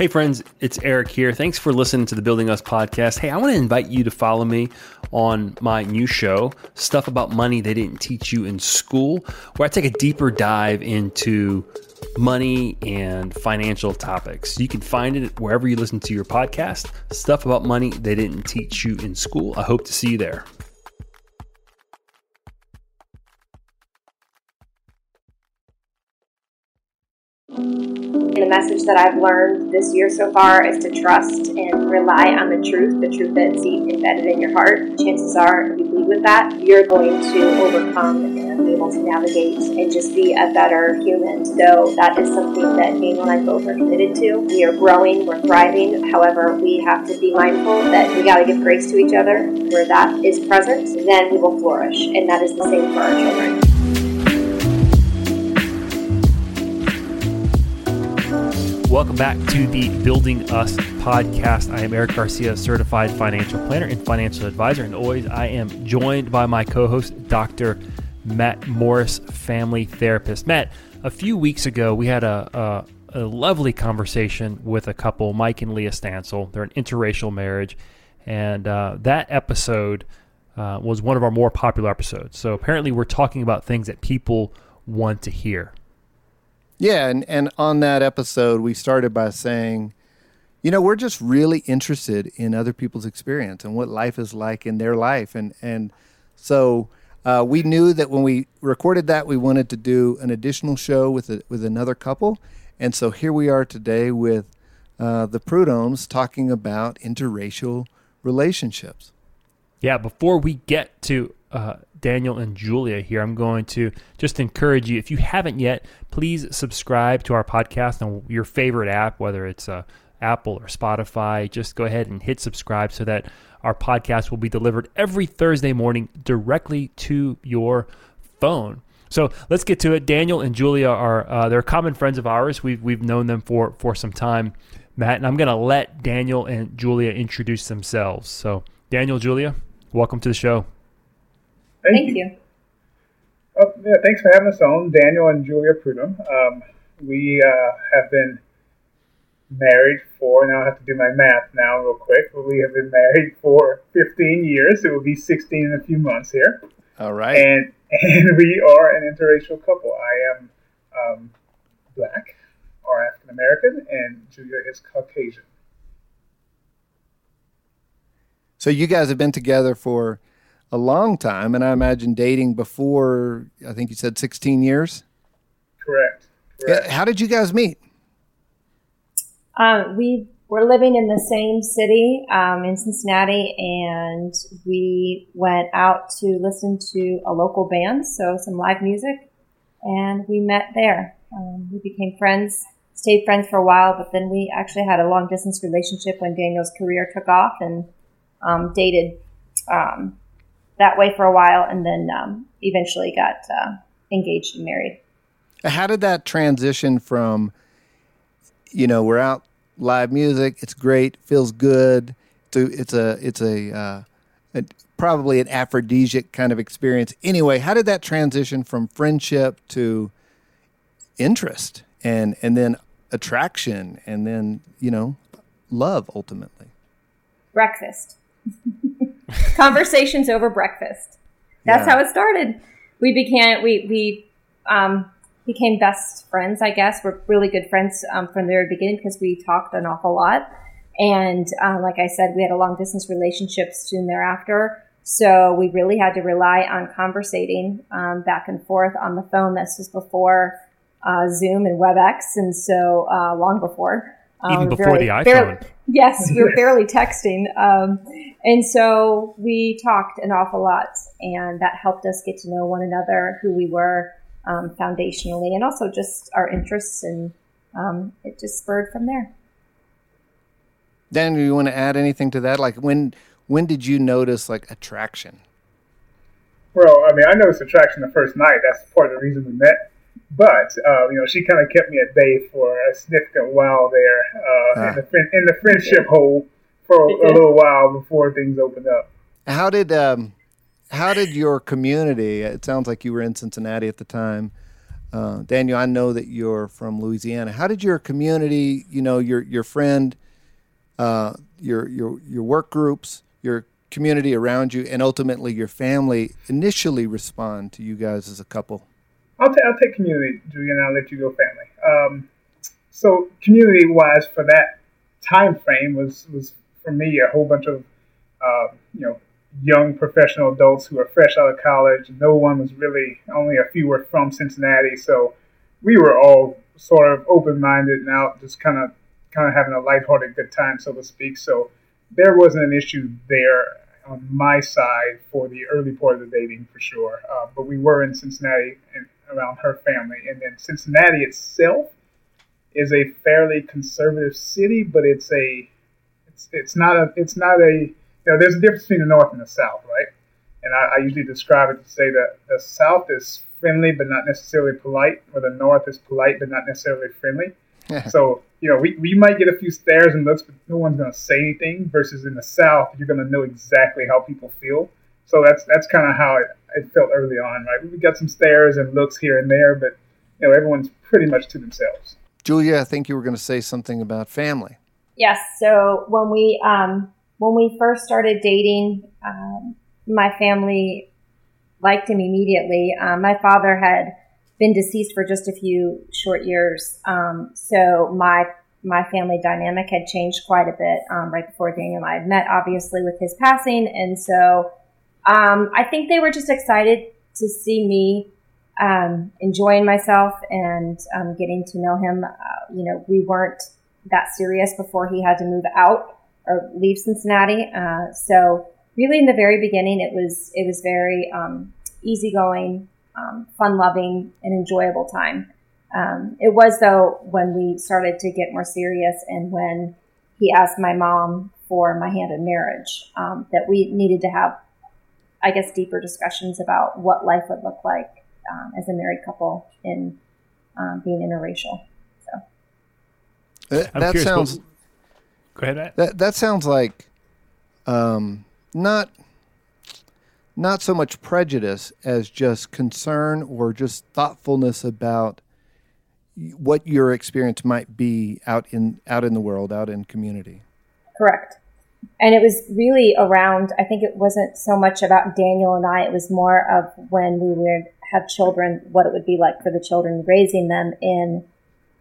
Hey, friends, it's Eric here. Thanks for listening to the Building Us podcast. Hey, I want to invite you to follow me on my new show, Stuff About Money They Didn't Teach You in School, where I take a deeper dive into money and financial topics. You can find it wherever you listen to your podcast, Stuff About Money They Didn't Teach You in School. I hope to see you there. The message that I've learned this year so far is to trust and rely on the truth, the truth that's deep embedded in your heart. Chances are, if you lead with that, you're going to overcome and be able to navigate and just be a better human. So that is something that Daniel and I both are committed to. We are growing, we're thriving. However, we have to be mindful that we got to give grace to each other. Where that is present, then we will flourish. And that is the same for our children. Welcome back to the Building Us podcast. I am Eric Garcia, certified financial planner and financial advisor. And always, I am joined by my co host, Dr. Matt Morris, family therapist. Matt, a few weeks ago, we had a, a, a lovely conversation with a couple, Mike and Leah Stansel. They're an interracial marriage. And uh, that episode uh, was one of our more popular episodes. So apparently, we're talking about things that people want to hear. Yeah, and, and on that episode, we started by saying, you know, we're just really interested in other people's experience and what life is like in their life. And, and so uh, we knew that when we recorded that, we wanted to do an additional show with, a, with another couple. And so here we are today with uh, the Prudhommes talking about interracial relationships. Yeah, before we get to uh, Daniel and Julia here, I'm going to just encourage you, if you haven't yet, please subscribe to our podcast on your favorite app, whether it's uh, Apple or Spotify. Just go ahead and hit subscribe so that our podcast will be delivered every Thursday morning directly to your phone. So let's get to it. Daniel and Julia are uh, they're common friends of ours. We've we've known them for for some time, Matt, and I'm going to let Daniel and Julia introduce themselves. So Daniel, Julia, welcome to the show. Thank, Thank you. you. Oh, yeah, thanks for having us on, Daniel and Julia Prudhomme. Um, we uh, have been married for, now I have to do my math now real quick, but we have been married for 15 years. It will be 16 in a few months here. All right. And, and we are an interracial couple. I am um, black or African American, and Julia is Caucasian. So you guys have been together for a long time, and I imagine dating before. I think you said sixteen years. Correct. Correct. How did you guys meet? Um, we were living in the same city um, in Cincinnati, and we went out to listen to a local band, so some live music, and we met there. Um, we became friends, stayed friends for a while, but then we actually had a long distance relationship when Daniel's career took off, and um, dated um, that way for a while, and then um, eventually got uh, engaged and married. How did that transition from, you know, we're out live music, it's great, feels good. To, it's a it's a, uh, a probably an aphrodisiac kind of experience. Anyway, how did that transition from friendship to interest and and then attraction and then you know love ultimately? Breakfast. Conversations over breakfast. That's yeah. how it started. We began we we um, became best friends. I guess we're really good friends um, from the very beginning because we talked an awful lot. And uh, like I said, we had a long distance relationship soon thereafter. So we really had to rely on conversating um, back and forth on the phone. This was before uh, Zoom and WebEx, and so uh, long before. Even um, before the iPhone. yes, we were barely texting. Um, and so we talked an awful lot, and that helped us get to know one another, who we were um, foundationally, and also just our interests, and um, it just spurred from there. Dan, do you want to add anything to that? Like when when did you notice like attraction? Well, I mean, I noticed attraction the first night. That's part of the reason we met. But uh, you know, she kind of kept me at bay for a significant while there uh, in, the, in the friendship hole for a little while before things opened up. How did um, how did your community? It sounds like you were in Cincinnati at the time. Uh, Daniel, I know that you're from Louisiana. How did your community, you know, your your friend, uh, your your your work groups, your community around you, and ultimately your family initially respond to you guys as a couple? I'll, t- I'll take community, Julian, and I'll let you go family. Um, so community wise, for that time frame was was for me a whole bunch of uh, you know young professional adults who are fresh out of college. No one was really, only a few were from Cincinnati. So we were all sort of open minded and out, just kind of kind of having a lighthearted good time, so to speak. So there wasn't an issue there on my side for the early part of the dating for sure. Uh, but we were in Cincinnati and around her family. And then Cincinnati itself is a fairly conservative city, but it's a it's it's not a it's not a you know, there's a difference between the North and the South, right? And I, I usually describe it to say that the South is friendly but not necessarily polite, or the North is polite but not necessarily friendly. so, you know, we, we might get a few stares and looks, but no one's going to say anything. Versus in the South, you're going to know exactly how people feel. So that's that's kind of how it, it felt early on, right? We got some stares and looks here and there, but you know, everyone's pretty much to themselves. Julia, I think you were going to say something about family. Yes. So when we um, when we first started dating, um, my family liked him immediately. Um, my father had been deceased for just a few short years, um, so my my family dynamic had changed quite a bit um, right before Daniel and I had met, obviously with his passing, and so um, I think they were just excited to see me um, enjoying myself and getting to know him. Uh, you know, we weren't that serious before he had to move out or leave Cincinnati. Uh, so really, in the very beginning, it was it was very um, easygoing, um, fun loving, and enjoyable time. Um, it was though when we started to get more serious and when he asked my mom for my hand in marriage um, that we needed to have, I guess, deeper discussions about what life would look like um, as a married couple in um, being interracial. So that, sounds Go ahead, Matt. That that sounds like um, not not so much prejudice as just concern or just thoughtfulness about what your experience might be out in out in the world, out in community. Correct. And it was really around I think it wasn't so much about Daniel and I, it was more of when we would have children, what it would be like for the children raising them in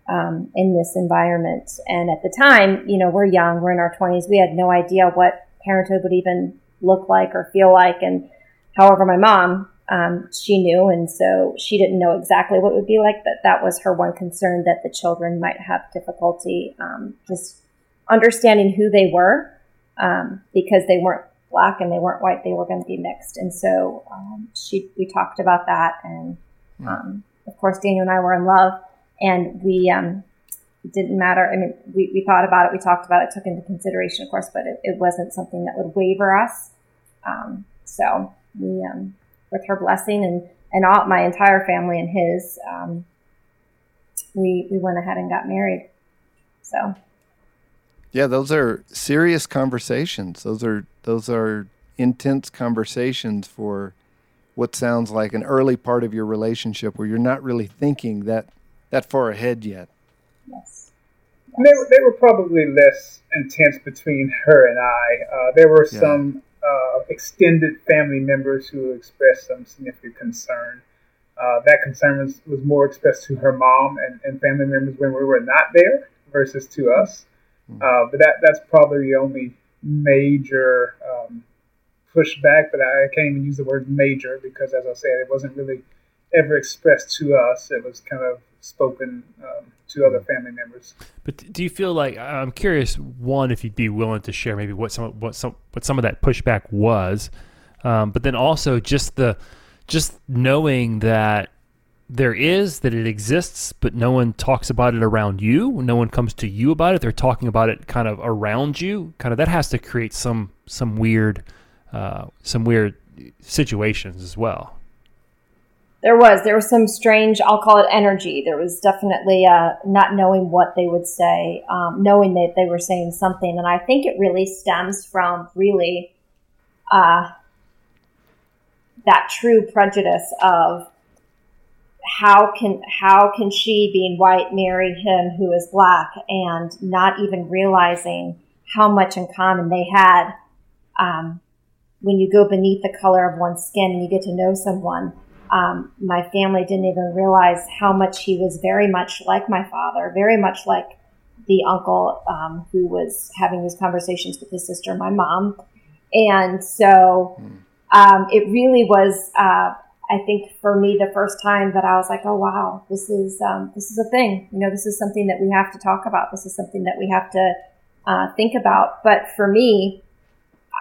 um, in this environment. And at the time, you know, we're young, we're in our 20s, we had no idea what parenthood would even look like or feel like. And however, my mom, um, she knew, and so she didn't know exactly what it would be like, but that was her one concern that the children might have difficulty um, just understanding who they were um, because they weren't black and they weren't white; they were going to be mixed. And so um, she, we talked about that, and um, of course, Daniel and I were in love and we um, it didn't matter. I mean, we, we thought about it, we talked about it, took into consideration, of course, but it, it wasn't something that would waver us. Um, so we, um, with her blessing and and all my entire family and his, um, we we went ahead and got married. So. Yeah, those are serious conversations. Those are those are intense conversations for what sounds like an early part of your relationship where you're not really thinking that that far ahead yet. Yes. They, were, they were probably less intense between her and I. Uh, there were yeah. some uh, extended family members who expressed some significant concern. Uh, that concern was, was more expressed to her mom and, and family members when we were not there versus to us. Mm-hmm. but that that's probably the only major um, pushback. But I can't even use the word major because, as I said, it wasn't really ever expressed to us. It was kind of spoken um, to other family members. But do you feel like I'm curious? One, if you'd be willing to share maybe what some what some what some of that pushback was, um, but then also just the just knowing that there is that it exists, but no one talks about it around you. No one comes to you about it. They're talking about it kind of around you. Kind of that has to create some some weird uh, some weird situations as well there was there was some strange i'll call it energy there was definitely uh, not knowing what they would say um, knowing that they were saying something and i think it really stems from really uh, that true prejudice of how can how can she, being white, marry him who is black, and not even realizing how much in common they had? Um, when you go beneath the color of one's skin and you get to know someone, um, my family didn't even realize how much he was very much like my father, very much like the uncle um, who was having these conversations with his sister, my mom. And so um, it really was, uh, I think, for me, the first time that I was like, "Oh wow, this is um, this is a thing." You know, this is something that we have to talk about. This is something that we have to uh, think about. But for me,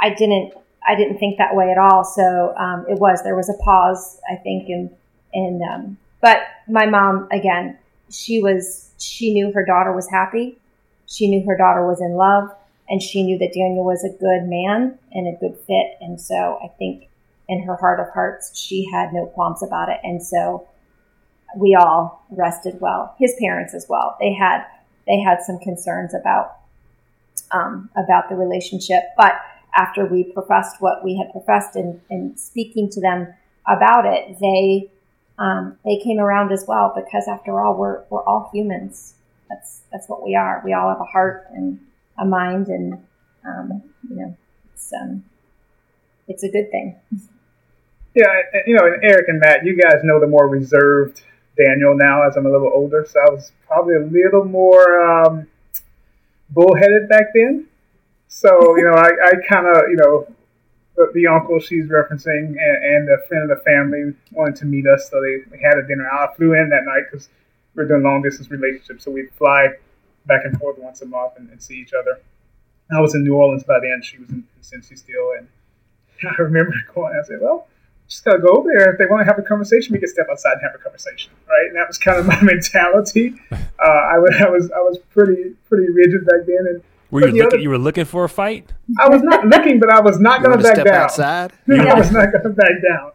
I didn't I didn't think that way at all. So um, it was there was a pause, I think, and and um, but my mom again, she was she knew her daughter was happy, she knew her daughter was in love, and she knew that Daniel was a good man and a good fit. And so I think in her heart of hearts, she had no qualms about it. And so we all rested well. His parents as well. They had they had some concerns about um, about the relationship, but after we professed what we had professed and, and speaking to them about it, they um, they came around as well because after all, we're we're all humans. That's that's what we are. We all have a heart and a mind, and um, you know, it's um, it's a good thing. Yeah, you know, and Eric and Matt, you guys know the more reserved Daniel now as I'm a little older, so I was probably a little more um, bullheaded back then. So you know, I, I kind of you know the, uncle she's referencing and, and a friend of the family wanted to meet us, so they, had a dinner. I flew in that night because we are doing long distance relationships, so we'd fly back and forth once a month and, and, see each other. I was in New Orleans by then; she was in, in Cincy still, and I remember going. I said, "Well." Just gotta go over there. If they want to have a conversation, we can step outside and have a conversation, right? And that was kind of my mentality. Uh, I, was, I was, I was pretty, pretty rigid back then, and were you looking? Other, you were looking for a fight? I was not looking, but I was not going to back down. Outside? I was not going to back down.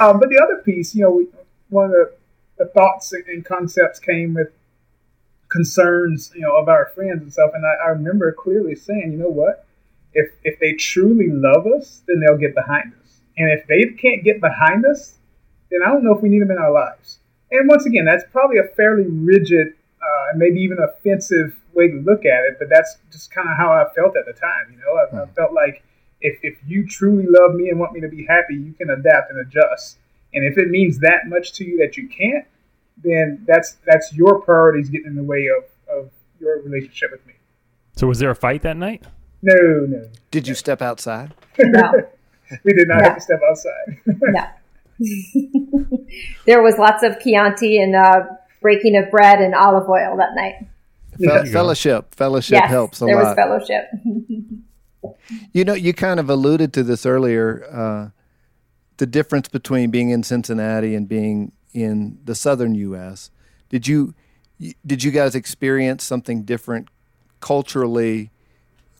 Um, but the other piece, you know, we, one of the, the thoughts and concepts came with concerns, you know, of our friends and stuff. And I, I remember clearly saying, you know what? If if they truly love us, then they'll get behind us. And if they can't get behind us, then I don't know if we need them in our lives. And once again, that's probably a fairly rigid uh, and maybe even offensive way to look at it, but that's just kind of how I felt at the time. You know, I, I, hmm. felt like if, if you truly love me and want me to be happy, you can adapt and adjust. And if it means that much to you that you can't, then that's that's your priorities getting in the way of, of your relationship with me. So was there a fight that night? No, no. Did you step outside? No. we did not no. have to step outside. no. there was lots of Chianti and uh, breaking of bread and olive oil that night. Fe- fellowship, fellowship yes, helps a there lot. There was fellowship. you know, you kind of alluded to this earlier. Uh, the difference between being in Cincinnati and being in the southern U.S. Did you did you guys experience something different culturally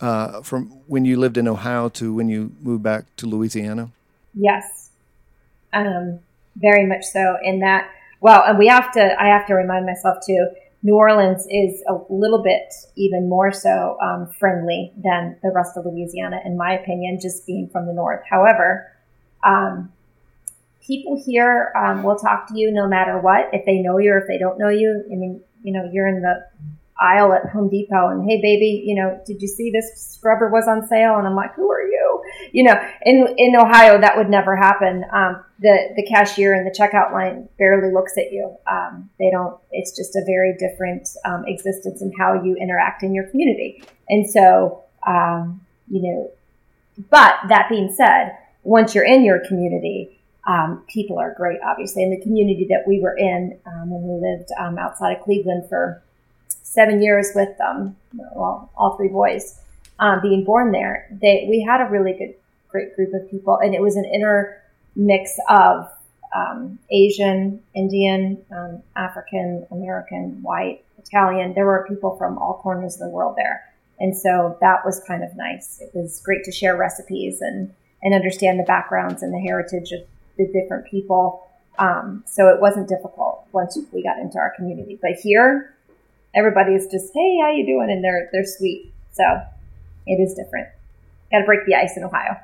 uh, from when you lived in Ohio to when you moved back to Louisiana? Yes, um, very much so. In that, well, and we have to. I have to remind myself too New Orleans is a little bit even more so um, friendly than the rest of Louisiana, in my opinion, just being from the north. However, um, people here um, will talk to you no matter what, if they know you or if they don't know you. I mean, you know, you're in the aisle at Home Depot and hey baby, you know, did you see this scrubber was on sale? And I'm like, who are you? You know, in in Ohio that would never happen. Um, the the cashier in the checkout line barely looks at you. Um, they don't. It's just a very different um, existence in how you interact in your community. And so, um, you know, but that being said, once you're in your community. Um, people are great, obviously. In the community that we were in um, when we lived outside of Cleveland for seven years with them, well, all three boys um, being born there, they we had a really good, great group of people, and it was an inner mix of um, Asian, Indian, um, African, American, white, Italian. There were people from all corners of the world there, and so that was kind of nice. It was great to share recipes and and understand the backgrounds and the heritage of the different people. Um, so it wasn't difficult once we got into our community. But here, everybody's just, hey, how you doing? And they're they're sweet. So it is different. Got to break the ice in Ohio.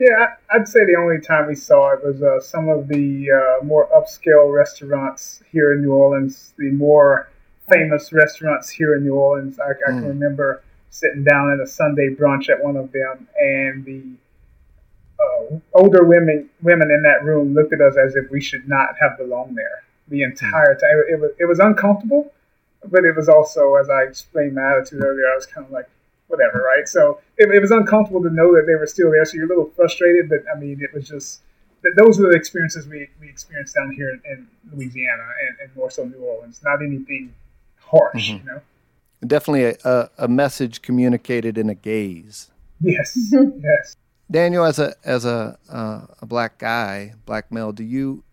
Yeah, I'd say the only time we saw it was uh, some of the uh, more upscale restaurants here in New Orleans, the more famous restaurants here in New Orleans. I, I can mm. remember sitting down at a Sunday brunch at one of them, and the uh, older women women in that room looked at us as if we should not have belonged there the entire time. It, it was it was uncomfortable, but it was also, as I explained my attitude earlier, I was kind of like, whatever, right? So it, it was uncomfortable to know that they were still there. So you're a little frustrated, but I mean, it was just that those were the experiences we, we experienced down here in, in Louisiana and, and, more so New Orleans. Not anything harsh, mm-hmm. you know. Definitely a, a, message communicated in a gaze. Yes, yes. Daniel, as a as a uh, a black guy, black male, do you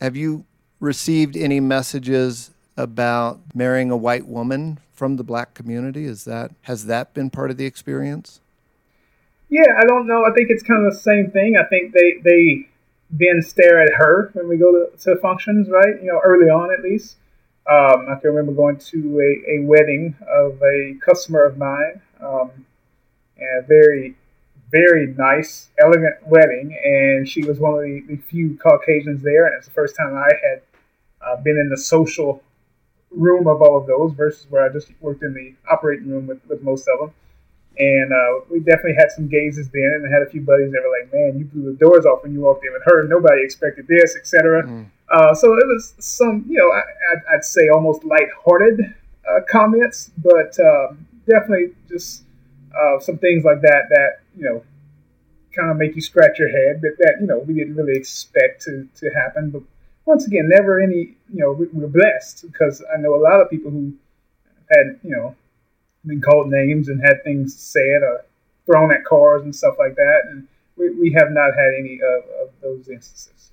have you received any messages about marrying a white woman from the black community? Is that has that been part of the experience? Yeah, I don't know. I think it's kind of the same thing. I think they they then stare at her when we go to, to functions, right? You know, early on at least. Um, I can remember going to a, a wedding of a customer of mine, um, and a very, very nice, elegant wedding. And she was one of the, the few Caucasians there, and it's the first time I had uh, been in the social room of all of those versus where I just worked in the operating room with, with most of them. And uh, we definitely had some gazes then, and I had a few buddies that were like, "Man, you blew the doors off when you walked in with her. Nobody expected this, etc." Mm. Uh, so it was some, you know, I, would say almost lighthearted uh, comments, but um, definitely just uh, some things like that that you know kind of make you scratch your head. But that you know we didn't really expect to to happen, but once again, never any, you know, we, are blessed because I know a lot of people who had, you know, been called names and had things said or thrown at cars and stuff like that. And we, we have not had any of, of those instances.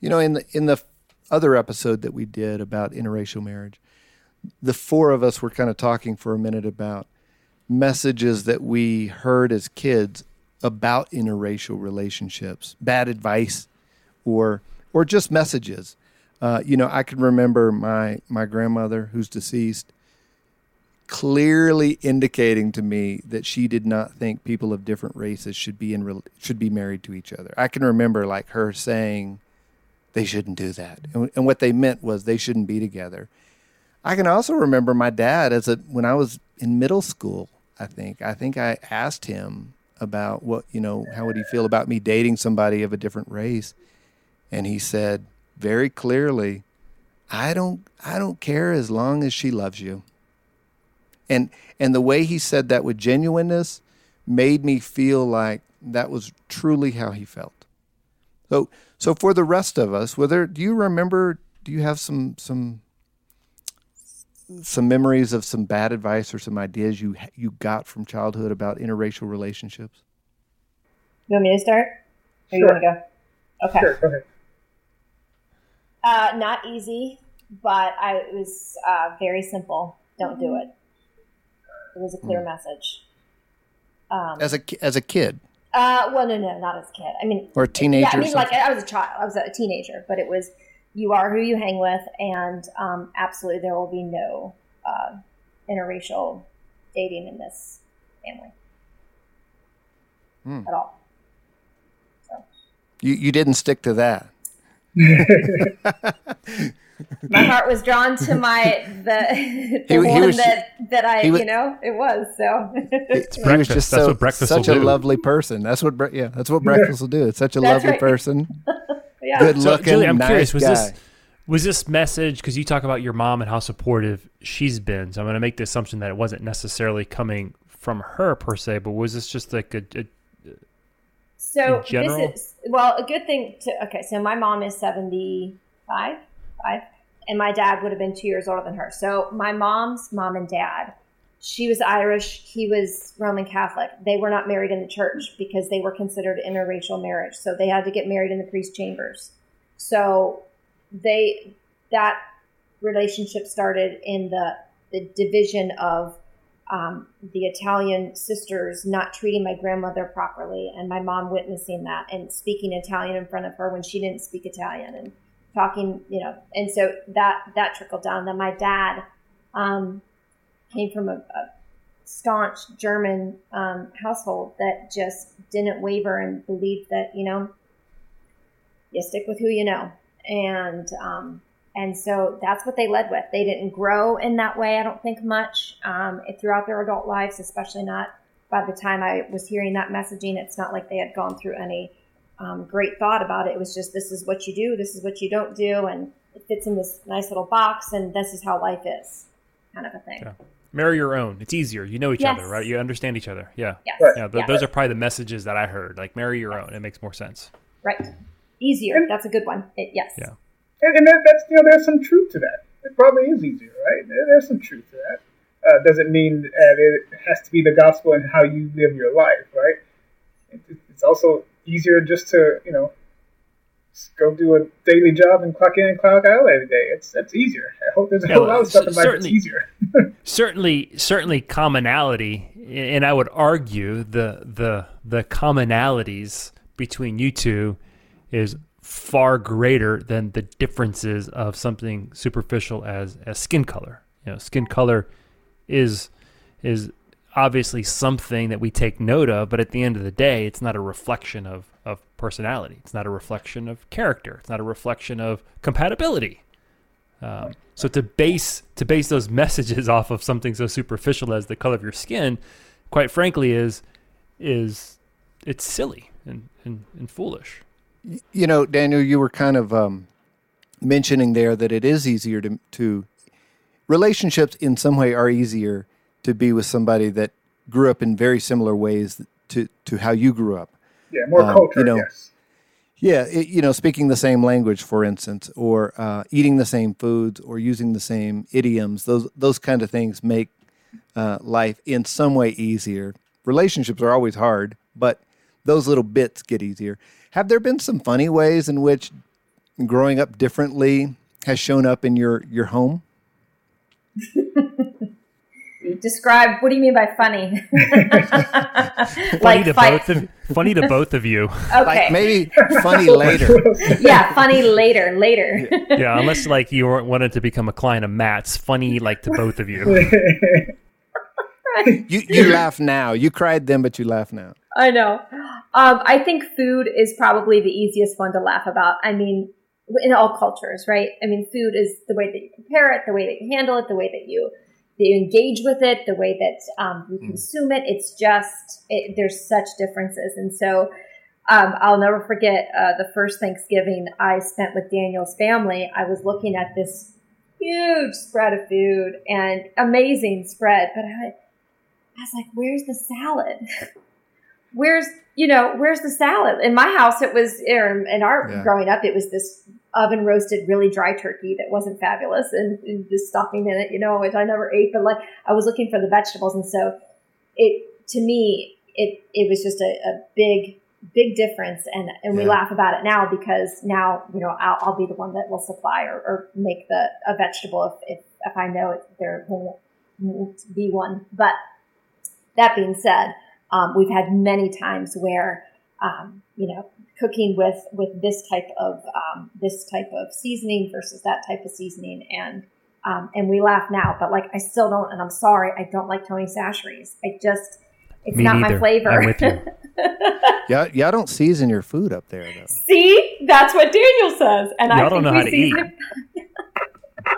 You know, in the, in the other episode that we did about interracial marriage, the four of us were kind of talking for a minute about messages that we heard as kids about interracial relationships, bad advice, or or just messages. Uh, you know, I can remember my my grandmother, who's deceased, clearly indicating to me that she did not think people of different races should be in should be married to each other. I can remember like her saying they shouldn't do that, and, and what they meant was they shouldn't be together. I can also remember my dad as a when I was in middle school. I think I think I asked him about what you know how would he feel about me dating somebody of a different race and he said very clearly, I don't I don't care as long as she loves you. And and the way he said that with genuineness made me feel like that was truly how he felt. So so for the rest of us, whether do you remember do you have some some some memories of some bad advice or some ideas you you got from childhood about interracial relationships? You want me to start? Or sure. you want to go? Okay. Sure, go ahead. Uh, not easy, but I, it was uh, very simple. Don't do it. It was a clear mm. message. Um, as a as a kid. Uh, well, no, no, not as a kid. I mean, or a teenager. Yeah, I mean, like I was a child. I was a teenager, but it was you are who you hang with, and um, absolutely there will be no uh, interracial dating in this family mm. at all. So. You you didn't stick to that. my heart was drawn to my the, the he, one he was, that that I was, you know it was so. It's breakfast. he was just so, such a do. lovely person. That's what yeah that's what breakfast will do. It's such a that's lovely right. person. yeah. Good looking. So, Julie, I'm nice curious. Was guy. this was this message because you talk about your mom and how supportive she's been? So I'm going to make the assumption that it wasn't necessarily coming from her per se, but was this just like a, a so this is well a good thing to okay. So my mom is seventy five, five, and my dad would have been two years older than her. So my mom's mom and dad, she was Irish, he was Roman Catholic. They were not married in the church because they were considered interracial marriage. So they had to get married in the priest chambers. So they that relationship started in the the division of um, the Italian sisters not treating my grandmother properly, and my mom witnessing that and speaking Italian in front of her when she didn't speak Italian, and talking, you know, and so that that trickled down. Then my dad um, came from a, a staunch German um, household that just didn't waver and believed that you know you stick with who you know, and um, and so that's what they led with. They didn't grow in that way, I don't think much um, throughout their adult lives, especially not by the time I was hearing that messaging. It's not like they had gone through any um, great thought about it. It was just this is what you do, this is what you don't do, and it fits in this nice little box, and this is how life is, kind of a thing. Yeah. Marry your own. It's easier. You know each Yes. other, right? You understand each other. Yeah. Yes. Right. Yeah. Th- Yeah. Those are probably the messages that I heard. Like marry your own. It makes more sense. Right. Easier. That's a good one. It, yes. Yeah. And, and that, that's you know there's some truth to that. It probably is easier, right? There's some truth to that. Uh, doesn't mean that it has to be the gospel and how you live your life, right? It, it- it's also easier just to you know go do a daily job and clock in and clock out every day. It's that's easier. I hope there's a whole lot of stuff in life that's easier. certainly certainly commonality and i would argue the the the commonalities between you two is far greater than the differences of something superficial as as skin color. You know skin color is is obviously something that we take note of but at the end of the day it's not a reflection of of personality. It's not a reflection of character. It's not a reflection of compatibility. Um, so to base to base those messages off of something so superficial as the color of your skin, quite frankly, is is it's silly and, and, and foolish. You know, Daniel, you were kind of um, mentioning there that it is easier to to relationships in some way are easier to be with somebody that grew up in very similar ways to to how you grew up. Yeah, more Um, culture. you know, yes. Yeah, it, you know, speaking the same language, for instance, or uh, eating the same foods, or using the same idioms. Those those kind of things make uh, life in some way easier. Relationships are always hard, but those little bits get easier. Have there been some funny ways in which growing up differently has shown up in your your home? Describe. What do you mean by funny? Funny like to fight. both of funny to both of you. Okay. Like maybe funny later. yeah, funny later. Later. Yeah, unless like you wanted to become a client of Matt's. Funny like to both of you. You you laugh now. You cried then, but you laugh now. I know. Um, I think food is probably the easiest one to laugh about. I mean, in all cultures, right? I mean, food is the way that you prepare it, the way that you handle it, the way that you that you engage with it, the way that um, you consume it. It's just it, there's such differences, and so um, I'll never forget uh, the first Thanksgiving I spent with Daniel's family. I was looking at this huge spread of food and amazing spread, but I, I was like, "Where's the salad?" where's you know where's the salad in my house it was er, in our Yeah. growing up it was this oven roasted really dry turkey that wasn't fabulous and, and just stuffing in it you know which i never ate but like i was looking for the vegetables and so it to me it it was just a, a big big difference and and we Yeah. laugh about it now because now you know I'll, I'll be the one that will supply or, or make the a vegetable if, if if i know it, there won't be one but that being said um, we've had many times where um, you know cooking with with this type of um, this type of seasoning versus that type of seasoning. And um, and we laugh now but like i still don't and i'm sorry i don't like Tony Chachere's i just it's Me not neither. my flavor. I'm with you. Yeah, y'all don't season your food up there though. see? That's what daniel says and i Y'all think don't know how to season it-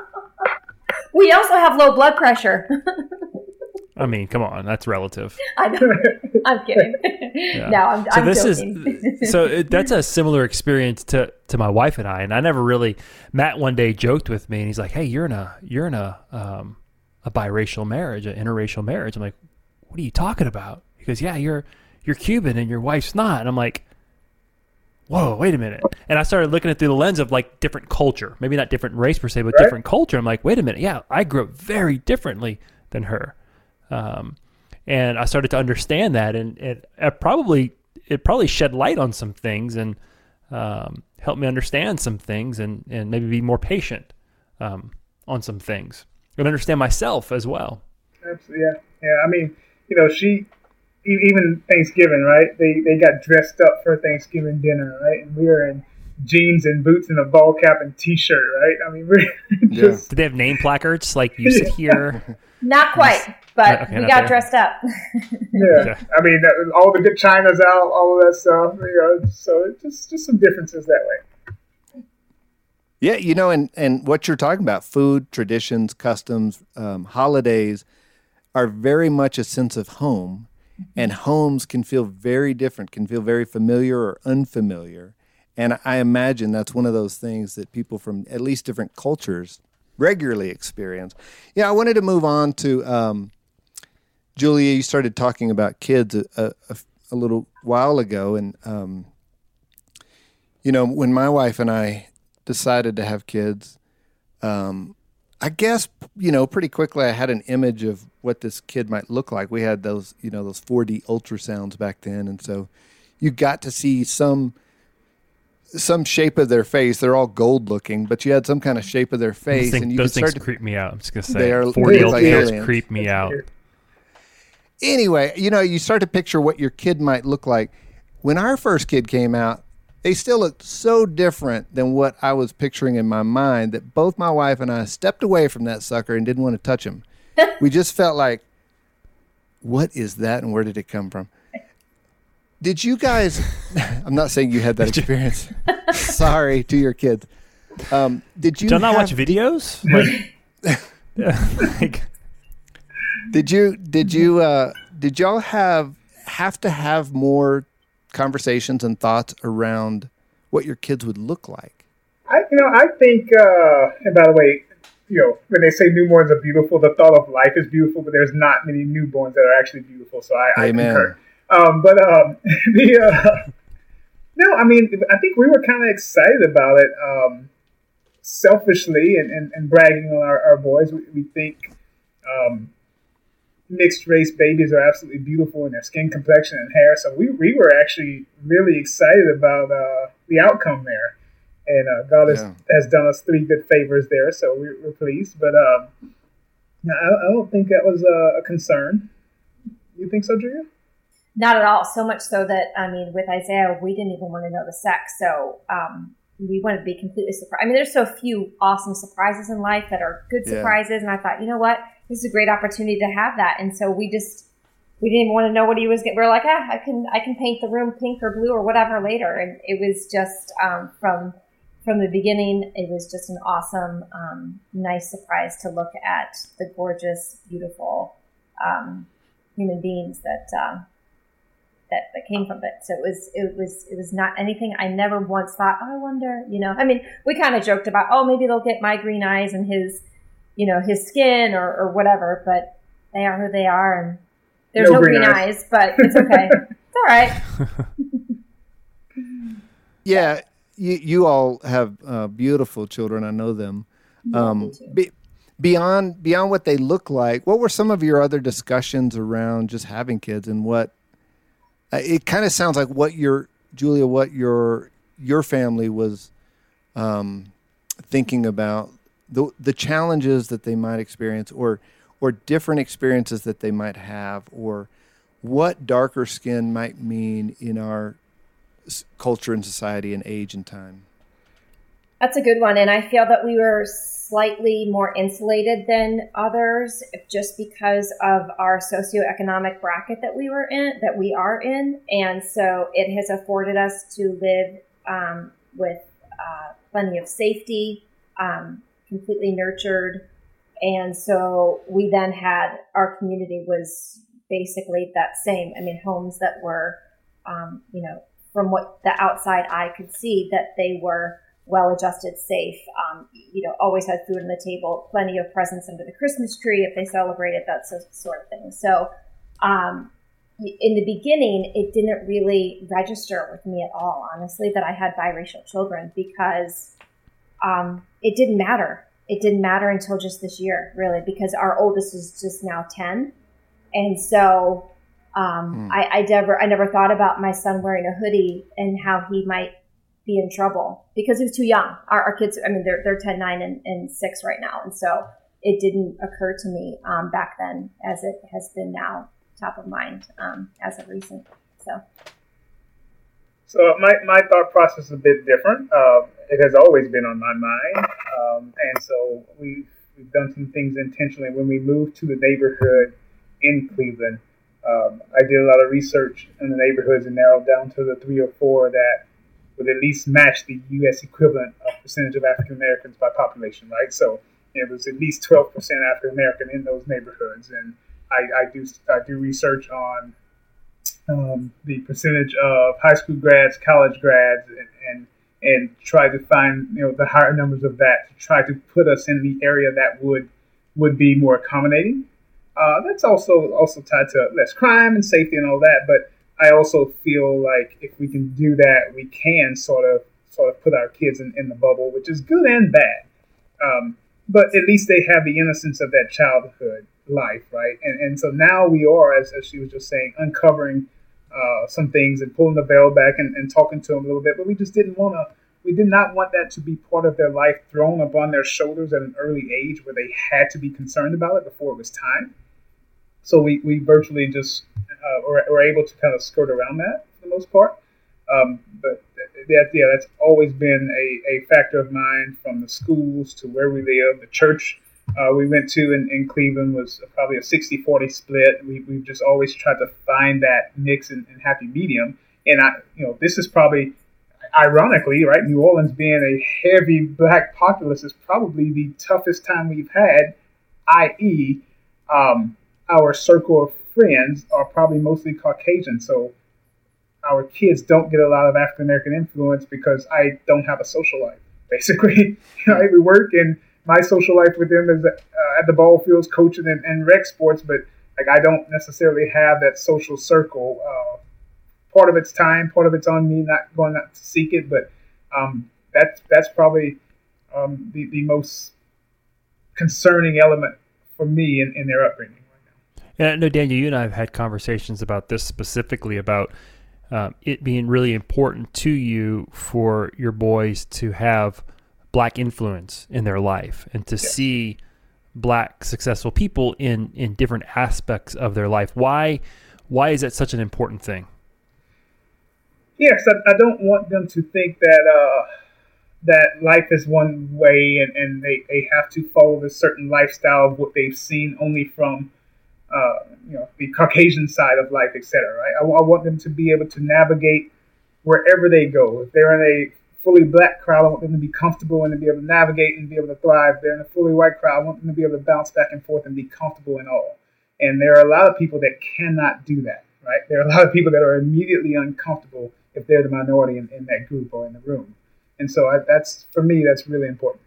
we also have low blood pressure I mean, come on, that's relative. i know i'm kidding no i'm, so I'm this joking. is so it, that's a similar experience to to my wife and I. And I never really Matt one day joked with me, and he's like, "Hey, you're in a you're in a um, a biracial marriage, an interracial marriage." I'm like, "What are you talking about?" He goes, "Yeah, you're you're Cuban and your wife's not." And I'm like, "Whoa, wait a minute!" And I started looking at through the lens of like different culture, maybe not different race per se, but Right. different culture. I'm like, "Wait a minute, yeah, I grew up very differently than her." Um, and I started to understand that, and it, it probably it probably shed light on some things and um, helped me understand some things, and and maybe be more patient um, on some things, and understand myself as well. Absolutely, yeah, yeah. I mean, you know, she even Thanksgiving, right? They they got dressed up for Thanksgiving dinner, right? And we were in jeans and boots and a ball cap and t-shirt, right? I mean, we're just Did they have name placards like you sit here? Not quite but Okay, we got there. dressed up. Yeah, Okay. I mean, all the good china's out, all of that stuff. You know, so just just some differences that way. Yeah, you know, and and what you're talking about, food, traditions, customs, um, holidays, are very much a sense of home, and homes can feel very different, can feel very familiar or unfamiliar, and I imagine that's one of those things that people from at least different cultures regularly experience. Yeah, I wanted to move on to um, Julia. You started talking about kids a, a, a- little while ago, and um, you know, when my wife and I decided to have kids, um, I guess you know pretty quickly I had an image of what this kid might look like. We had those you know those 4D ultrasounds back then, and so you got to see some some shape of their face. They're all gold looking, but you had some kind of shape of their face, things, and you those could things start to creep me out. I'm just gonna say, They are- 40 they're old like kids aliens. creep me out. anyway, you know, you start to picture what your kid might look like. When our first kid came out, they still looked so different than what I was picturing in my mind that both my wife and I stepped away from that sucker and didn't want to touch him. we just felt like, what is that and where did it come from? Did you guys? I'm not saying you had that experience. Sorry to your kids. Um, did you Do you not have- watch videos? Like, yeah, like, Did you did you uh did y'all have have to have more conversations and thoughts around what your kids would look like? I, you know, I think, uh, and by the way, you know, when they say newborns are beautiful, the thought of life is beautiful, but there's not many newborns that are actually beautiful. So I, I Amen. concur. Um, but um, the uh, no, I mean, I think we were kind of excited about it, um, selfishly and, and, and bragging on our, our boys. We, we think um, mixed race babies are absolutely beautiful in their skin complexion and hair. So we, we were actually really excited about uh, the outcome there. And uh, God has, Yeah. has done us three good favors there, so we're, we're pleased. But um, no, I, I don't think that was a, a concern. You think so, Julia? Not at all. So much so that I mean, with Isaiah, we didn't even want to know the sex. So um, we wanted to be completely surprised. I mean, there's so few awesome surprises in life that are good Yeah. surprises, and I thought, you know what, this is a great opportunity to have that. And so we just we didn't even want to know what he was. Getting. We are like, ah, I can I can paint the room pink or blue or whatever later. And it was just um, from from the beginning, it was just an awesome, um, nice surprise to look at the gorgeous, beautiful um, human beings that. Uh, that, that came from it. So it was it was it was not anything I never once thought, oh, I wonder, you know. I mean, we kind of joked about, oh, maybe they'll get my green eyes and his, you know, his skin or, or whatever, but they are who they are and there's No no, green green, eyes. eyes. but it's okay. it's all right. Yeah, you you all have uh, beautiful children. I know them. Um, be, beyond beyond what they look like, what were some of your other discussions around just having kids and what? Uh, it kind of sounds like what your Julia, what your your family was um, thinking about the the challenges that they might experience, or or different experiences that they might have, or what darker skin might mean in our culture and society and age and time. That's a good one. And I feel that we were slightly more insulated than others just because of our socioeconomic bracket that we were in, that we are in. And so it has afforded us to live um, with uh, plenty of safety, um, completely nurtured. And so we then had our community was basically that same. I mean, homes that were, um, you know, from what the outside eye could see, that they were well adjusted, safe, um, you know, always had food on the table, plenty of presents under the Christmas tree if they celebrated that sort of thing. So, um, in the beginning, it didn't really register with me at all, honestly, that I had biracial children because um, it didn't matter. It didn't matter until just this year, really, because our oldest is just now 10. And so um, Hmm. I, I never, I never thought about my son wearing a hoodie and how he might be in trouble because he was too young. Our, our kids, I mean, they're, they're 10, 9, and, and 6 right now. And so it didn't occur to me um, back then as it has been now top of mind um, as of recent. So So my, my thought process is a bit different. Uh, it has always been on my mind, um, and so we we've done some things intentionally. When we moved to the neighborhood, in Cleveland. Um, I did a lot of research in the neighborhoods and narrowed down to the three or four that would at least match the U.S. equivalent of percentage of African Americans by population, right? So it was at least 12% African American in those neighborhoods, and I, I, do I do research on um, the percentage of high school grads, college grads, and, and and try to find you know the higher numbers of that to try to put us in the area that would would be more accommodating. Uh, that's also also tied to less crime and safety and all that. But I also feel like if we can do that, we can sort of sort of put our kids in, in the bubble, which is good and bad. Um, but at least they have the innocence of that childhood life, right? And and so now we are, as, as she was just saying, uncovering uh, some things and pulling the veil back and, and talking to them a little bit. But we just didn't want to. We did not want that to be part of their life thrown upon their shoulders at an early age where they had to be concerned about it before it was time. So we, we virtually just uh, were, were able to kind of skirt around that for the most part. Um, but that, yeah, that's always been a, a factor of mine from the schools to where we live, the church uh, we went to in, in Cleveland was probably a 60 40 split. We, we've just always tried to find that mix and, and happy medium. And I, you know, this is probably, ironically, right, New Orleans being a heavy black populace is probably the toughest time we've had, i.e., um, our circle of friends are probably mostly Caucasian. So our kids don't get a lot of African American influence because I don't have a social life, basically. right? We work and my social life with them is uh, at the ball fields, coaching and, and, rec sports, but like I don't necessarily have that social circle. Uh, part of it's time, part of it's on me not going out to seek it, but um, that's that's probably um, the, the most concerning element for me in, in their upbringing right now. Yeah, no, Daniel, you and I have had conversations about this specifically about um, it being really important to you for your boys to have black influence in their life and to yeah. see black successful people in in different aspects of their life why why is that such an important thing yes i, I don't want them to think that uh that life is one way and, and they, they have to follow a certain lifestyle of what they've seen only from uh, you know the Caucasian side of life, etc. Right? I, I, want them to be able to navigate wherever they go. If they're in a fully black crowd, I want them to be comfortable and to be able to navigate and be able to thrive. If they're in a fully white crowd, I want them to be able to bounce back and forth and be comfortable in all. And there are a lot of people that cannot do that, right? There are a lot of people that are immediately uncomfortable if they're the minority in, in that group or in the room. And so I, that's, for me, that's really important.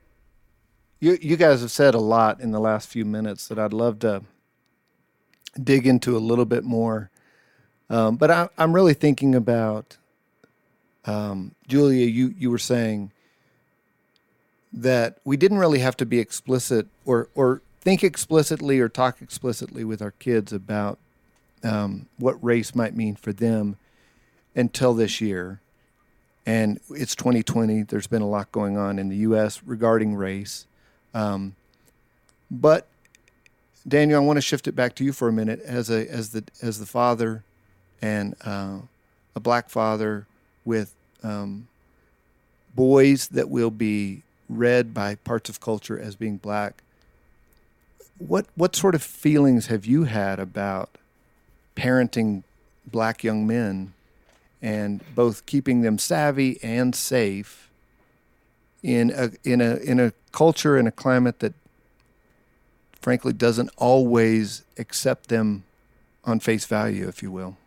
You, you guys have said a lot in the last few minutes that I'd love to dig into a little bit more. Um, but I, I'm really thinking about um, Julia, you, you were saying that we didn't really have to be explicit or, or think explicitly or talk explicitly with our kids about um, what race might mean for them until this year. And it's 2020. There's been a lot going on in the U.S. regarding race. Um, but Daniel, I want to shift it back to you for a minute as a as the as the father and uh, a black father with um, boys that will be read by parts of culture as being black. What what sort of feelings have you had about parenting black young men and both keeping them savvy and safe in a in a in a culture and a climate that frankly doesn't always accept them on face value, if you will.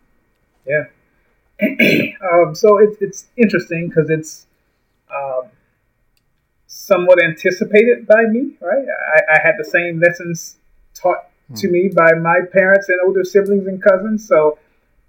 Yeah, um, so it's it's interesting because it's um, somewhat anticipated by me, right? I, I, had the same lessons taught mm. to me by my parents and older siblings and cousins, so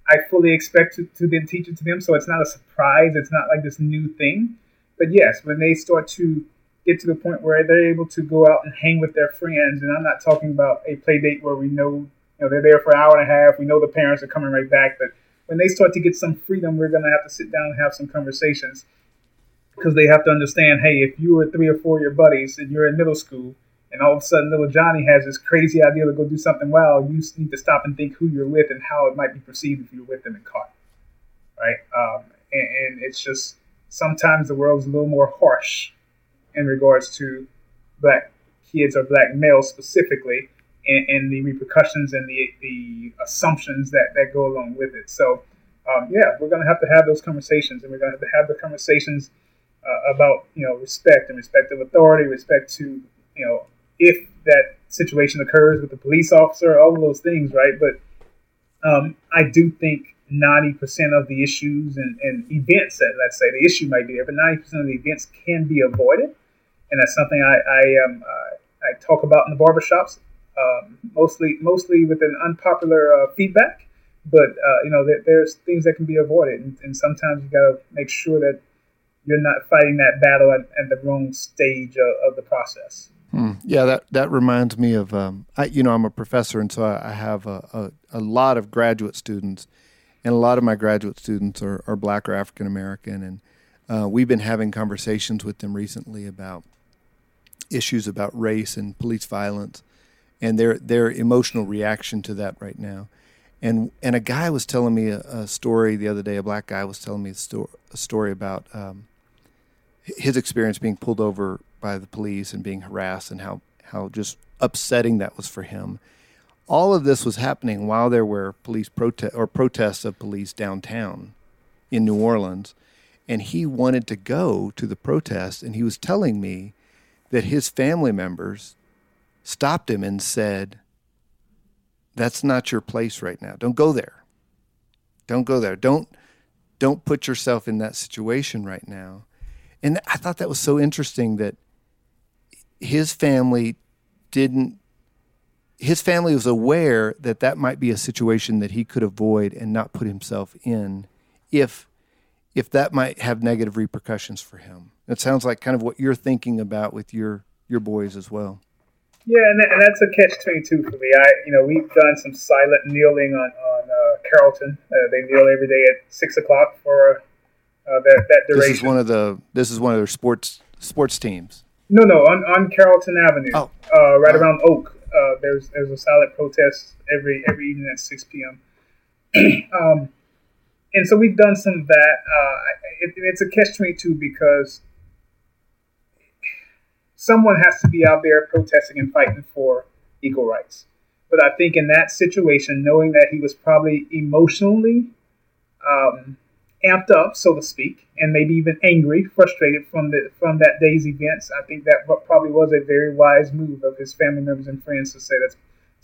I fully expect to, to then teach it to them. So it's not a surprise. It's not like this new thing. But yes, when they start to get to the point where they're able to go out and hang with their friends, and I'm not talking about a play date where we know, you know, they're there for an hour and a half. We know the parents are coming right back, but when they start to get some freedom, we're going to have to sit down and have some conversations because they have to understand hey, if you were three or four of your buddies and you're in middle school and all of a sudden little Johnny has this crazy idea to go do something wild, you need to stop and think who you're with and how it might be perceived if you're with them and caught. Right? Um, and, and it's just sometimes the world's a little more harsh in regards to black kids or black males specifically. and, and the repercussions and the the assumptions that that go along with it. So. Um, yeah, we're going to have to have those conversations, and we're going to have to have the conversations uh, about you know respect and respect of authority, respect to you know if that situation occurs with the police officer, all of those things, right? But um, I do think 90% of the issues and, and events that let's say the issue might be there, but 90% of the events can be avoided, and that's something I I, um, I, talk about in the barbershops, um, mostly mostly with an unpopular uh, feedback. But uh, you know, there, there's things that can be avoided, and, and sometimes you got to make sure that you're not fighting that battle at, at the wrong stage of, of the process. Hmm. Yeah, that that reminds me of um, I, you know I'm a professor and so I, I have a, a, a, lot of graduate students, and a lot of my graduate students are, are black or African American, and uh, we've been having conversations with them recently about issues about race and police violence, and their their emotional reaction to that right now, and and a guy was telling me a, a story the other day. A black guy was telling me a, sto- a story about. Um, his experience being pulled over by the police and being harassed and how, how just upsetting that was for him. All of this was happening while there were police protest or protests of police downtown in New Orleans. And he wanted to go to the protest. And he was telling me that his family members stopped him and said, That's not your place right now. Don't go there. Don't go there. Don't don't put yourself in that situation right now. And I thought that was so interesting that his family didn't his family was aware that that might be a situation that he could avoid and not put himself in if if that might have negative repercussions for him. It sounds like kind of what you're thinking about with your your boys as well. Yeah, and, and that's a catch twenty two for me. I you know we've done some silent kneeling on on uh, Carrollton. Uh, they kneel every day at six o'clock for uh, that that duration. This is one of the this is one of their sports sports teams. No, no, on, on Carrollton Avenue, oh. uh, right oh. around Oak. Uh, there's there's a silent protest every every evening at six p.m. um, and so we've done some of that. Uh, it, it's a catch twenty two because someone has to be out there protesting and fighting for equal rights. But I think in that situation, knowing that he was probably emotionally um, amped up, so to speak, and maybe even angry, frustrated from the from that day's events. I think that probably was a very wise move of his family members and friends to say that's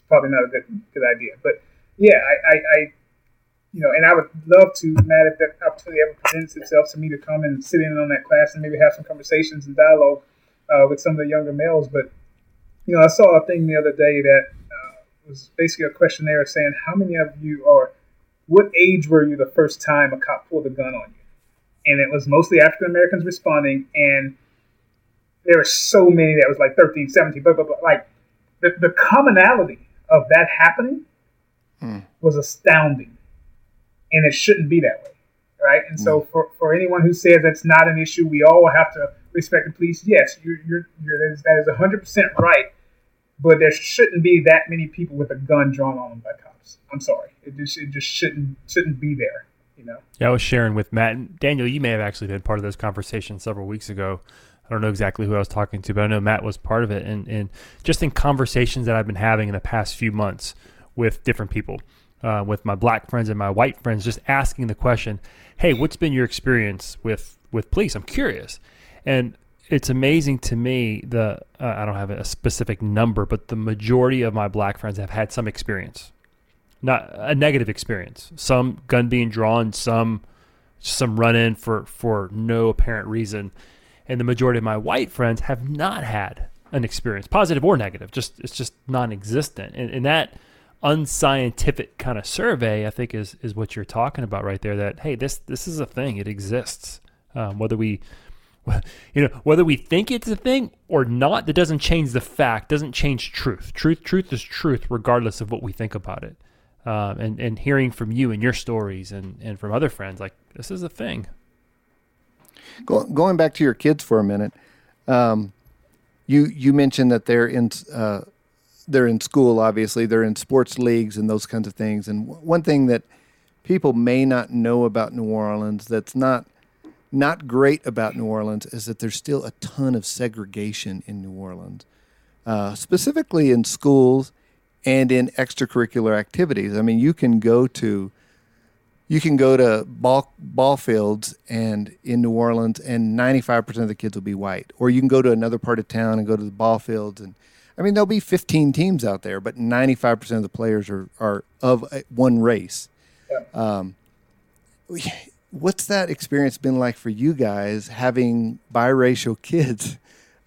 probably not a good good idea. But yeah, I, I, I you know, and I would love to, Matt, if that opportunity ever presents itself to me to come and sit in on that class and maybe have some conversations and dialogue uh, with some of the younger males. But you know, I saw a thing the other day that uh, was basically a questionnaire saying how many of you are what age were you the first time a cop pulled a gun on you? And it was mostly African Americans responding, and there were so many that was like 13, 17, blah, blah, blah. Like the, the commonality of that happening mm. was astounding. And it shouldn't be that way, right? And mm. so for, for anyone who says that's not an issue, we all have to respect the police. Yes, you're, you're, you're, that is 100% right, but there shouldn't be that many people with a gun drawn on them by cops. I'm sorry. It just it just shouldn't shouldn't be there. You know. Yeah, I was sharing with Matt and Daniel. You may have actually been part of those conversations several weeks ago. I don't know exactly who I was talking to, but I know Matt was part of it. And, and just in conversations that I've been having in the past few months with different people, uh, with my black friends and my white friends, just asking the question, "Hey, what's been your experience with with police?" I'm curious, and it's amazing to me. The uh, I don't have a specific number, but the majority of my black friends have had some experience not a negative experience. Some gun being drawn, some some run in for for no apparent reason, and the majority of my white friends have not had an experience, positive or negative. Just it's just non-existent, and, and that unscientific kind of survey, I think, is is what you're talking about right there. That hey, this this is a thing. It exists. Um, whether we you know whether we think it's a thing or not that doesn't change the fact doesn't change truth. Truth truth is truth regardless of what we think about it. Um, and and hearing from you and your stories and and from other friends like this is a thing. Go, going back to your kids for a minute um, you you mentioned that they're in uh, they're in school obviously. They're in sports leagues and those kinds of things. And one thing that people may not know about New Orleans that's not not great about New Orleans is that there's still a ton of segregation in New Orleans uh, specifically in schools and in extracurricular activities. I mean, you can go to you can go to ball ball fields and in New Orleans and 95% of the kids will be white. Or you can go to another part of town and go to the ball fields and I mean there'll be 15 teams out there, but 95% of the players are are of one race. Um, what's that experience been like for you guys having biracial kids?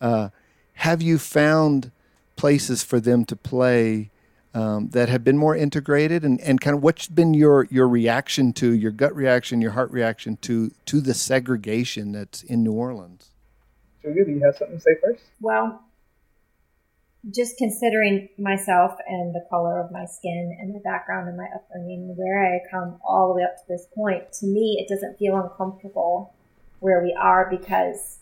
Uh, have you found places for them to play um, that have been more integrated? And, and kind of what's been your your reaction to your gut reaction your heart reaction to to the segregation that's in new orleans? Julia do you have something to say first? Well just considering myself and the color of my skin and my background and my upbringing where i come all the way up to this point to me it doesn't feel uncomfortable where we are because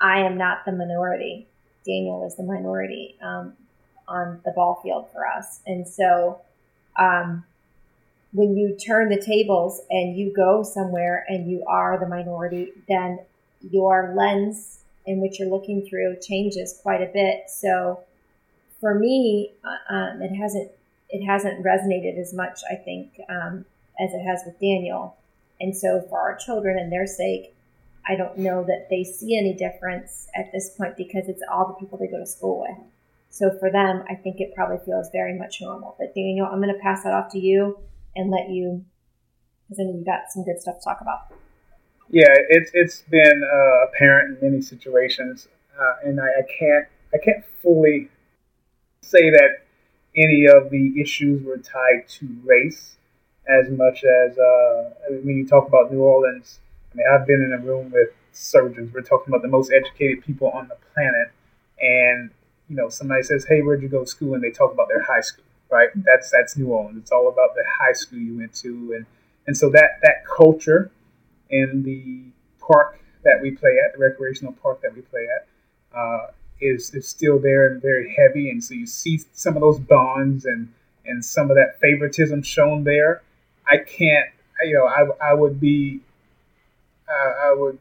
i am not the minority daniel is the minority um, on the ball field for us. And so, um, when you turn the tables and you go somewhere and you are the minority, then your lens in which you're looking through changes quite a bit. So, for me, uh, um, it hasn't it hasn't resonated as much, I think, um, as it has with Daniel. And so, for our children and their sake, I don't know that they see any difference at this point because it's all the people they go to school with. So for them, I think it probably feels very much normal. But Daniel, I'm going to pass that off to you and let you, because I know you got some good stuff to talk about. Yeah, it's it's been uh, apparent in many situations, uh, and I, I can't I can't fully say that any of the issues were tied to race as much as uh, when you talk about New Orleans. I mean, I've been in a room with surgeons. We're talking about the most educated people on the planet, and you know, somebody says, "Hey, where'd you go to school?" and they talk about their high school, right? That's that's New Orleans. It's all about the high school you went to, and and so that that culture in the park that we play at, the recreational park that we play at, uh, is is still there and very heavy, and so you see some of those bonds and and some of that favoritism shown there. I can't, you know, I I would be, uh, I would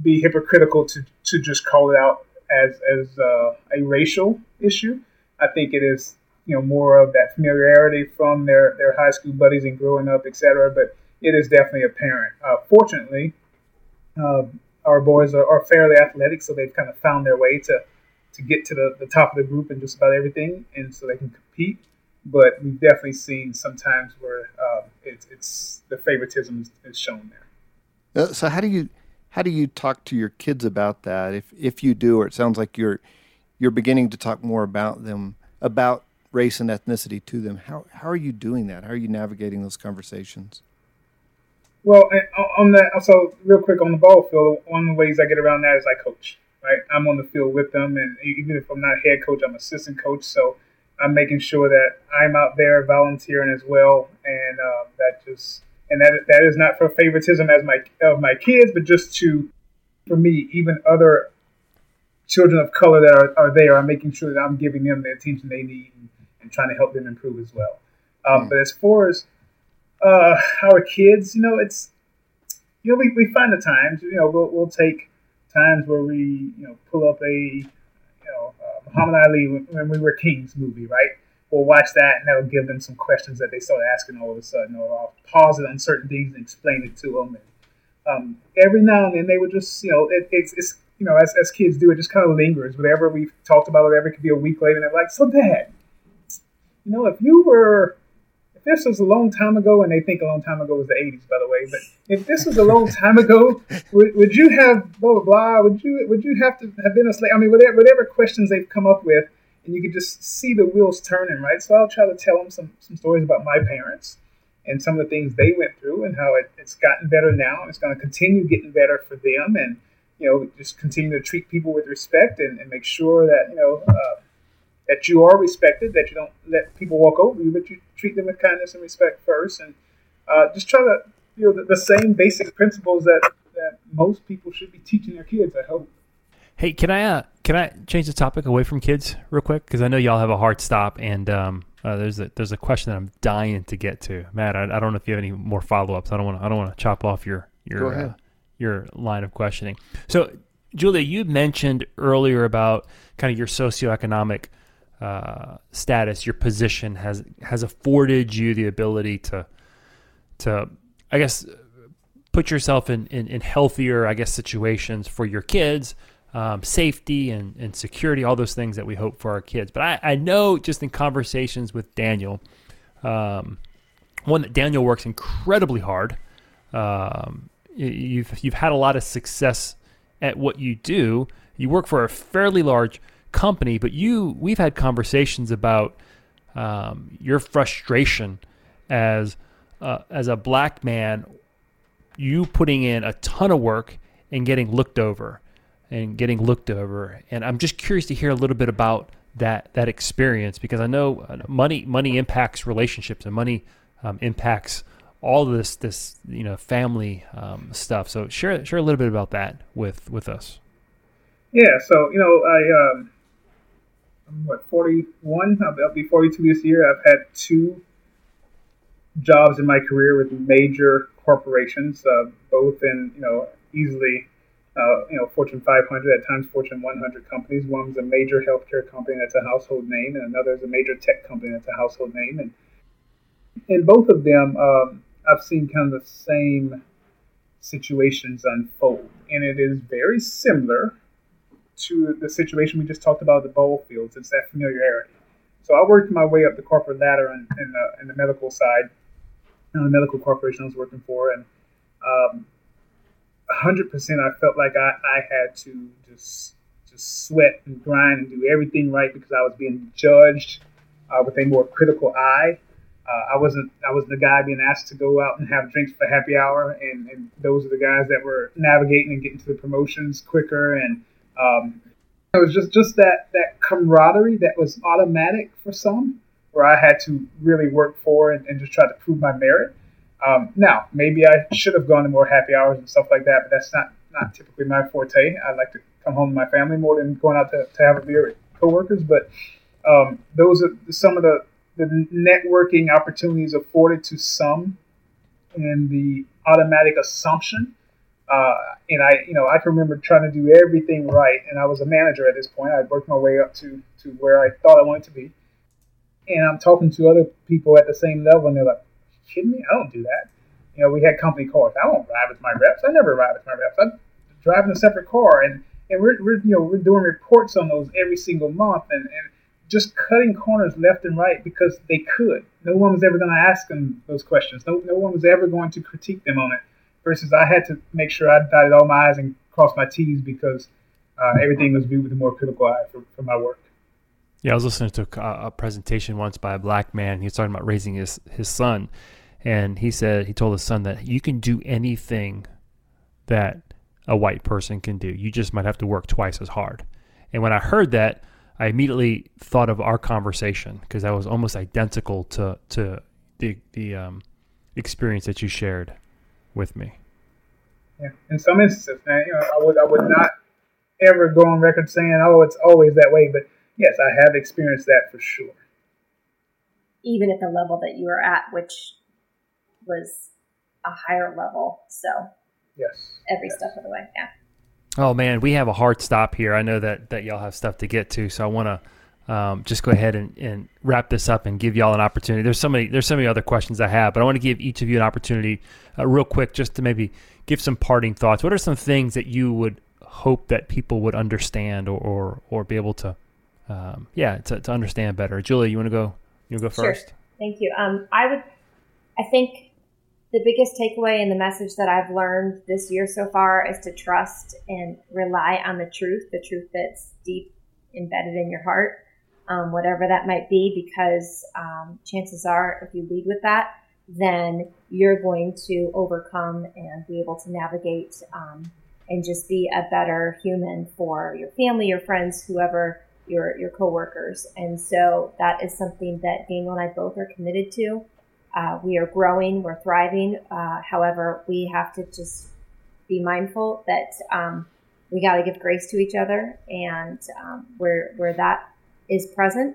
be hypocritical to to just call it out as as uh, a racial issue. I think it is you know more of that familiarity from their their high school buddies and growing up, etc. But it is definitely apparent. Uh, fortunately, uh, our boys are, are, fairly athletic, so they've kind of found their way to to get to the, the top of the group in just about everything, and so they can compete. But we've definitely seen sometimes where um, it's, it's the favoritism is, shown there. Uh, so how do you how do you talk to your kids about that? If if you do or it sounds like you're you're beginning to talk more about them about race and ethnicity to them. How how are you doing that? How are you navigating those conversations? Well on that so real quick on the ball field one of the ways i get around that is i coach right i'm on the field with them and even if i'm not head coach i'm assistant coach so i'm making sure that i'm out there volunteering as well and uh, that just and that that is not for favoritism as my of my kids, but just to for me, even other children of color that are, are there, I'm making sure that I'm giving them the attention they need and, and trying to help them improve as well. Um, mm. But as far as uh, our kids, you know, it's you know we, we find the times, you know, we'll, we'll take times where we you know pull up a you know uh, Muhammad Ali when, we were Kings movie, right? We'll watch that and that'll give them some questions that they start asking all of a sudden, or I'll pause it on certain things and explain it to them. And um, every now and then they would just, you know, it, it's, it's, you know, as, as kids do, it just kind of lingers. Whatever we've talked about, whatever it could be a week later, and they're like, so dad, you know, if you were, if this was a long time ago, and they think a long time ago was the 80s, by the way, but if this was a long time ago, would, would you have blah, blah, blah, would you, would you have to have been a slave? I mean, whatever, whatever questions they've come up with, and you can just see the wheels turning, right? So I'll try to tell them some, some stories about my parents and some of the things they went through and how it, it's gotten better now. It's going to continue getting better for them and, you know, just continue to treat people with respect and, and make sure that, you know, uh, that you are respected, that you don't let people walk over you, but you treat them with kindness and respect first. And uh, just try to, you know, the, the same basic principles that, that most people should be teaching their kids, I hope. Hey, can I uh, can I change the topic away from kids real quick? Because I know y'all have a hard stop, and um, uh, there's a there's a question that I'm dying to get to. Matt, I, I don't know if you have any more follow ups. I don't want I don't want to chop off your your uh, your line of questioning. So, Julia, you mentioned earlier about kind of your socioeconomic uh, status, your position has has afforded you the ability to to I guess put yourself in, in, in healthier I guess situations for your kids, um, safety and, and security, all those things that we hope for our kids. But I, I know just in conversations with Daniel, um, one that Daniel works incredibly hard. Um, you've you've had a lot of success at what you do. You work for a fairly large company, but you we've had conversations about um, your frustration as uh, as a black man, you putting in a ton of work and getting looked over and getting looked over. And I'm just curious to hear a little bit about that that experience because I know money money impacts relationships and money um, impacts all this this you know family um, stuff. So share share a little bit about that with with us. Yeah. So you know I um, I'm what 41. I'll, be 42 this year. I've had two jobs in my career with major corporations, uh, both in you know easily uh, you know Fortune 500 at times Fortune 100 companies. One was a major healthcare company that's a household name, and another is a major tech company that's a household name. And in both of them, um, I've seen kind of the same situations unfold, and it is very similar to the situation we just talked about the bowl fields. It's that familiarity. So I worked my way up the corporate ladder in, in, the, in the medical side, in the medical corporation I was working for, and um, 100% I felt like I, I had to just just sweat and grind and do everything right because I was being judged uh, with a more critical eye. Uh, I wasn't I was the guy being asked to go out and have drinks for happy hour, and, and those are the guys that were navigating and getting to the promotions quicker and um, it was just just that that camaraderie that was automatic for some, where I had to really work for and, and just try to prove my merit. Um, now, maybe I should have gone to more happy hours and stuff like that, but that's not not typically my forte. I like to come home to my family more than going out to, to have a beer with coworkers. But um, those are some of the the networking opportunities afforded to some, and the automatic assumption uh, and I, you know, I can remember trying to do everything right, and I was a manager at this point. I'd worked my way up to to where I thought I wanted to be, and I'm talking to other people at the same level, and they're like, "Kidding me? I don't do that." You know, we had company cars. I don't ride with my reps. I never ride with my reps. I'm driving a separate car, and and we're, we're you know we're doing reports on those every single month, and and just cutting corners left and right because they could. No one was ever going to ask them those questions. No, no one was ever going to critique them on it versus I had to make sure I dotted all my I's and crossed my T's because uh, everything was viewed with a more critical eye for, for my work. Yeah, I was listening to a, a, presentation once by a black man. He was talking about raising his, his son. And he said, he told his son that you can do anything that a white person can do. You just might have to work twice as hard. And when I heard that, I immediately thought of our conversation because that was almost identical to, to the, the um, experience that you shared with me. Yeah, in some instances, man, you know, I would I would not ever go on record saying, "Oh, it's always that way," but yes, I have experienced that for sure. Even at the level that you were at, which was a higher level, so yes, every yes. step of the way, yeah. Oh man, we have a hard stop here. I know that that y'all have stuff to get to, so I want to um, just go ahead and, and, wrap this up and give y'all an opportunity. There's so many there's so many other questions I have, but I want to give each of you an opportunity, uh, real quick, just to maybe give some parting thoughts. What are some things that you would hope that people would understand or or, or be able to, um, yeah, to, to understand better? Julia, you want to go? You want to go first? Sure. Thank you. Um, I would. I think the biggest takeaway and the message that I've learned this year so far is to trust and rely on the truth, the truth that's deep embedded in your heart um, whatever that might be, because um, chances are, if you lead with that, then you're going to overcome and be able to navigate um, and just be a better human for your family, your friends, whoever your your coworkers. And so that is something that Daniel and I both are committed to. Uh, we are growing, we're thriving. Uh, however, we have to just be mindful that um, we got to give grace to each other, and um, where where that is present,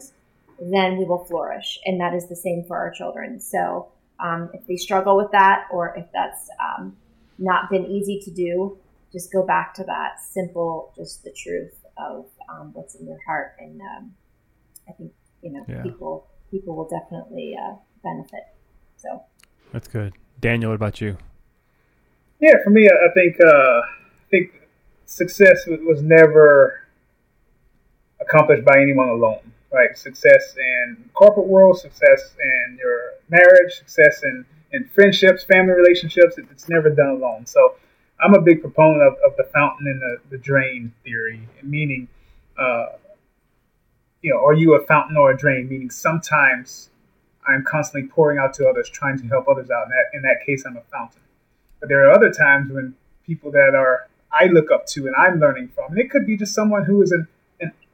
then we will flourish. And that is the same for our children. So um, if they struggle with that, or if that's um, not been easy to do, just go back to that simple, just the truth of um, what's in your heart and um, I think you know Yeah. people people will definitely uh, benefit. So That's good. Daniel, what about you? Yeah, for me, I I think uh, I think success was- was never accomplished by anyone alone. Right, success in corporate world, success in your marriage, success in, in friendships, family relationships. It, it's never done alone. So, I'm a big proponent of, of the fountain and the, the drain theory, meaning, uh, you know, are you a fountain or a drain? Meaning, sometimes I'm constantly pouring out to others, trying to help others out. In that, in that case, I'm a fountain. But there are other times when people that are I look up to and I'm learning from, and it could be just someone who is an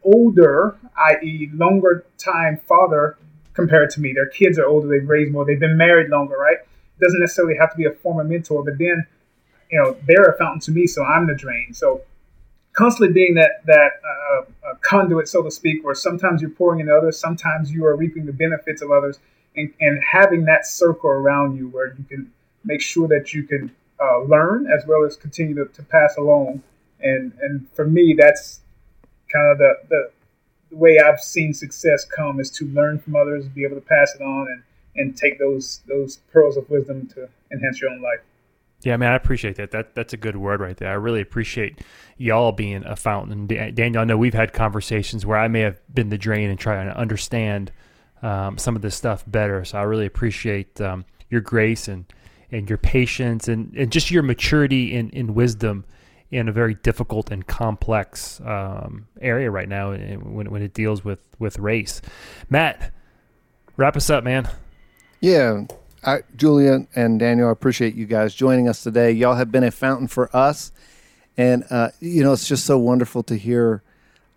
older, i.e., longer time father compared to me. Their kids are older, they've raised more, they've been married longer, right? It doesn't necessarily have to be a former mentor, but then, you know, they're a fountain to me, so I'm the drain. So constantly being that that uh, conduit, so to speak, where sometimes you're pouring into others, sometimes you are reaping the benefits of others, and, and having that circle around you where you can make sure that you can uh, learn as well as continue to, to pass along. And and for me, that's kind of the, the the way I've seen success come is to learn from others, be able to pass it on, and and take those those pearls of wisdom to enhance your own life. Yeah, man, I appreciate that. That that's a good word right there. I really appreciate y'all being a fountain. Daniel, I know we've had conversations where I may have been the drain and trying to understand um, some of this stuff better. So I really appreciate um, your grace and and your patience and, and just your maturity in, in wisdom in a very difficult and complex um, area right now eh, when, when it deals with, with race. Matt, wrap us up, man. Yeah, I, Julia and Daniel, I appreciate you guys joining us today. Y'all have been a fountain for us, and uh, you know it's just so wonderful to hear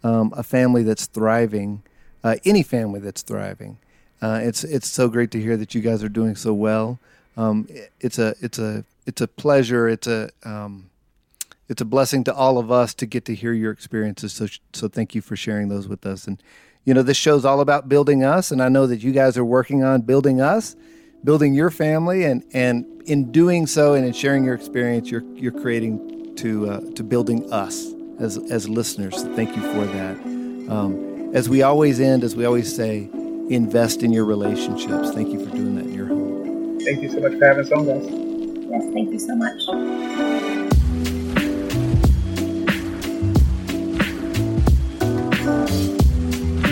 um, a family that's thriving, uh, any family that's thriving. Uh, it's it's so great to hear that you guys are doing so well. Um, it- it's a it's a it's a pleasure. It's a um, it's a blessing to all of us to get to hear your experiences. So so thank you for sharing those with us. And you know this show's all about building us, and I know that you guys are working on building us, building your family, and and in doing so and in sharing your experience, you're you're creating to uh, to building us as as listeners. So thank you for that. Um, as we always end, as we always say, invest in your relationships. Thank you for doing that in your home. Thank you so much for having us on, guys. yes, thank you so much.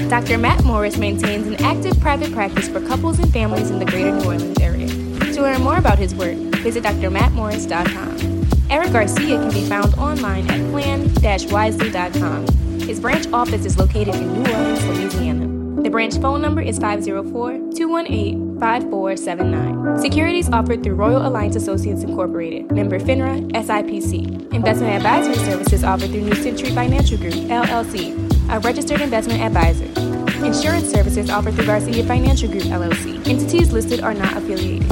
Dr. Matt Morris maintains an active private practice for couples and families in the greater New Orleans area. To learn more about his work, visit drmattmorris.com. Eric Garcia can be found online at plan-wisely.com. His branch office is located in New Orleans, Louisiana. The branch phone number is 504-218-5479. Securities offered through Royal Alliance Associates Incorporated, member FINRA, SIPC. Investment advisory services offered through New Century Financial Group, LLC, a registered investment advisor. Insurance services offered through Garcia Financial Group, LLC. Entities listed are not affiliated.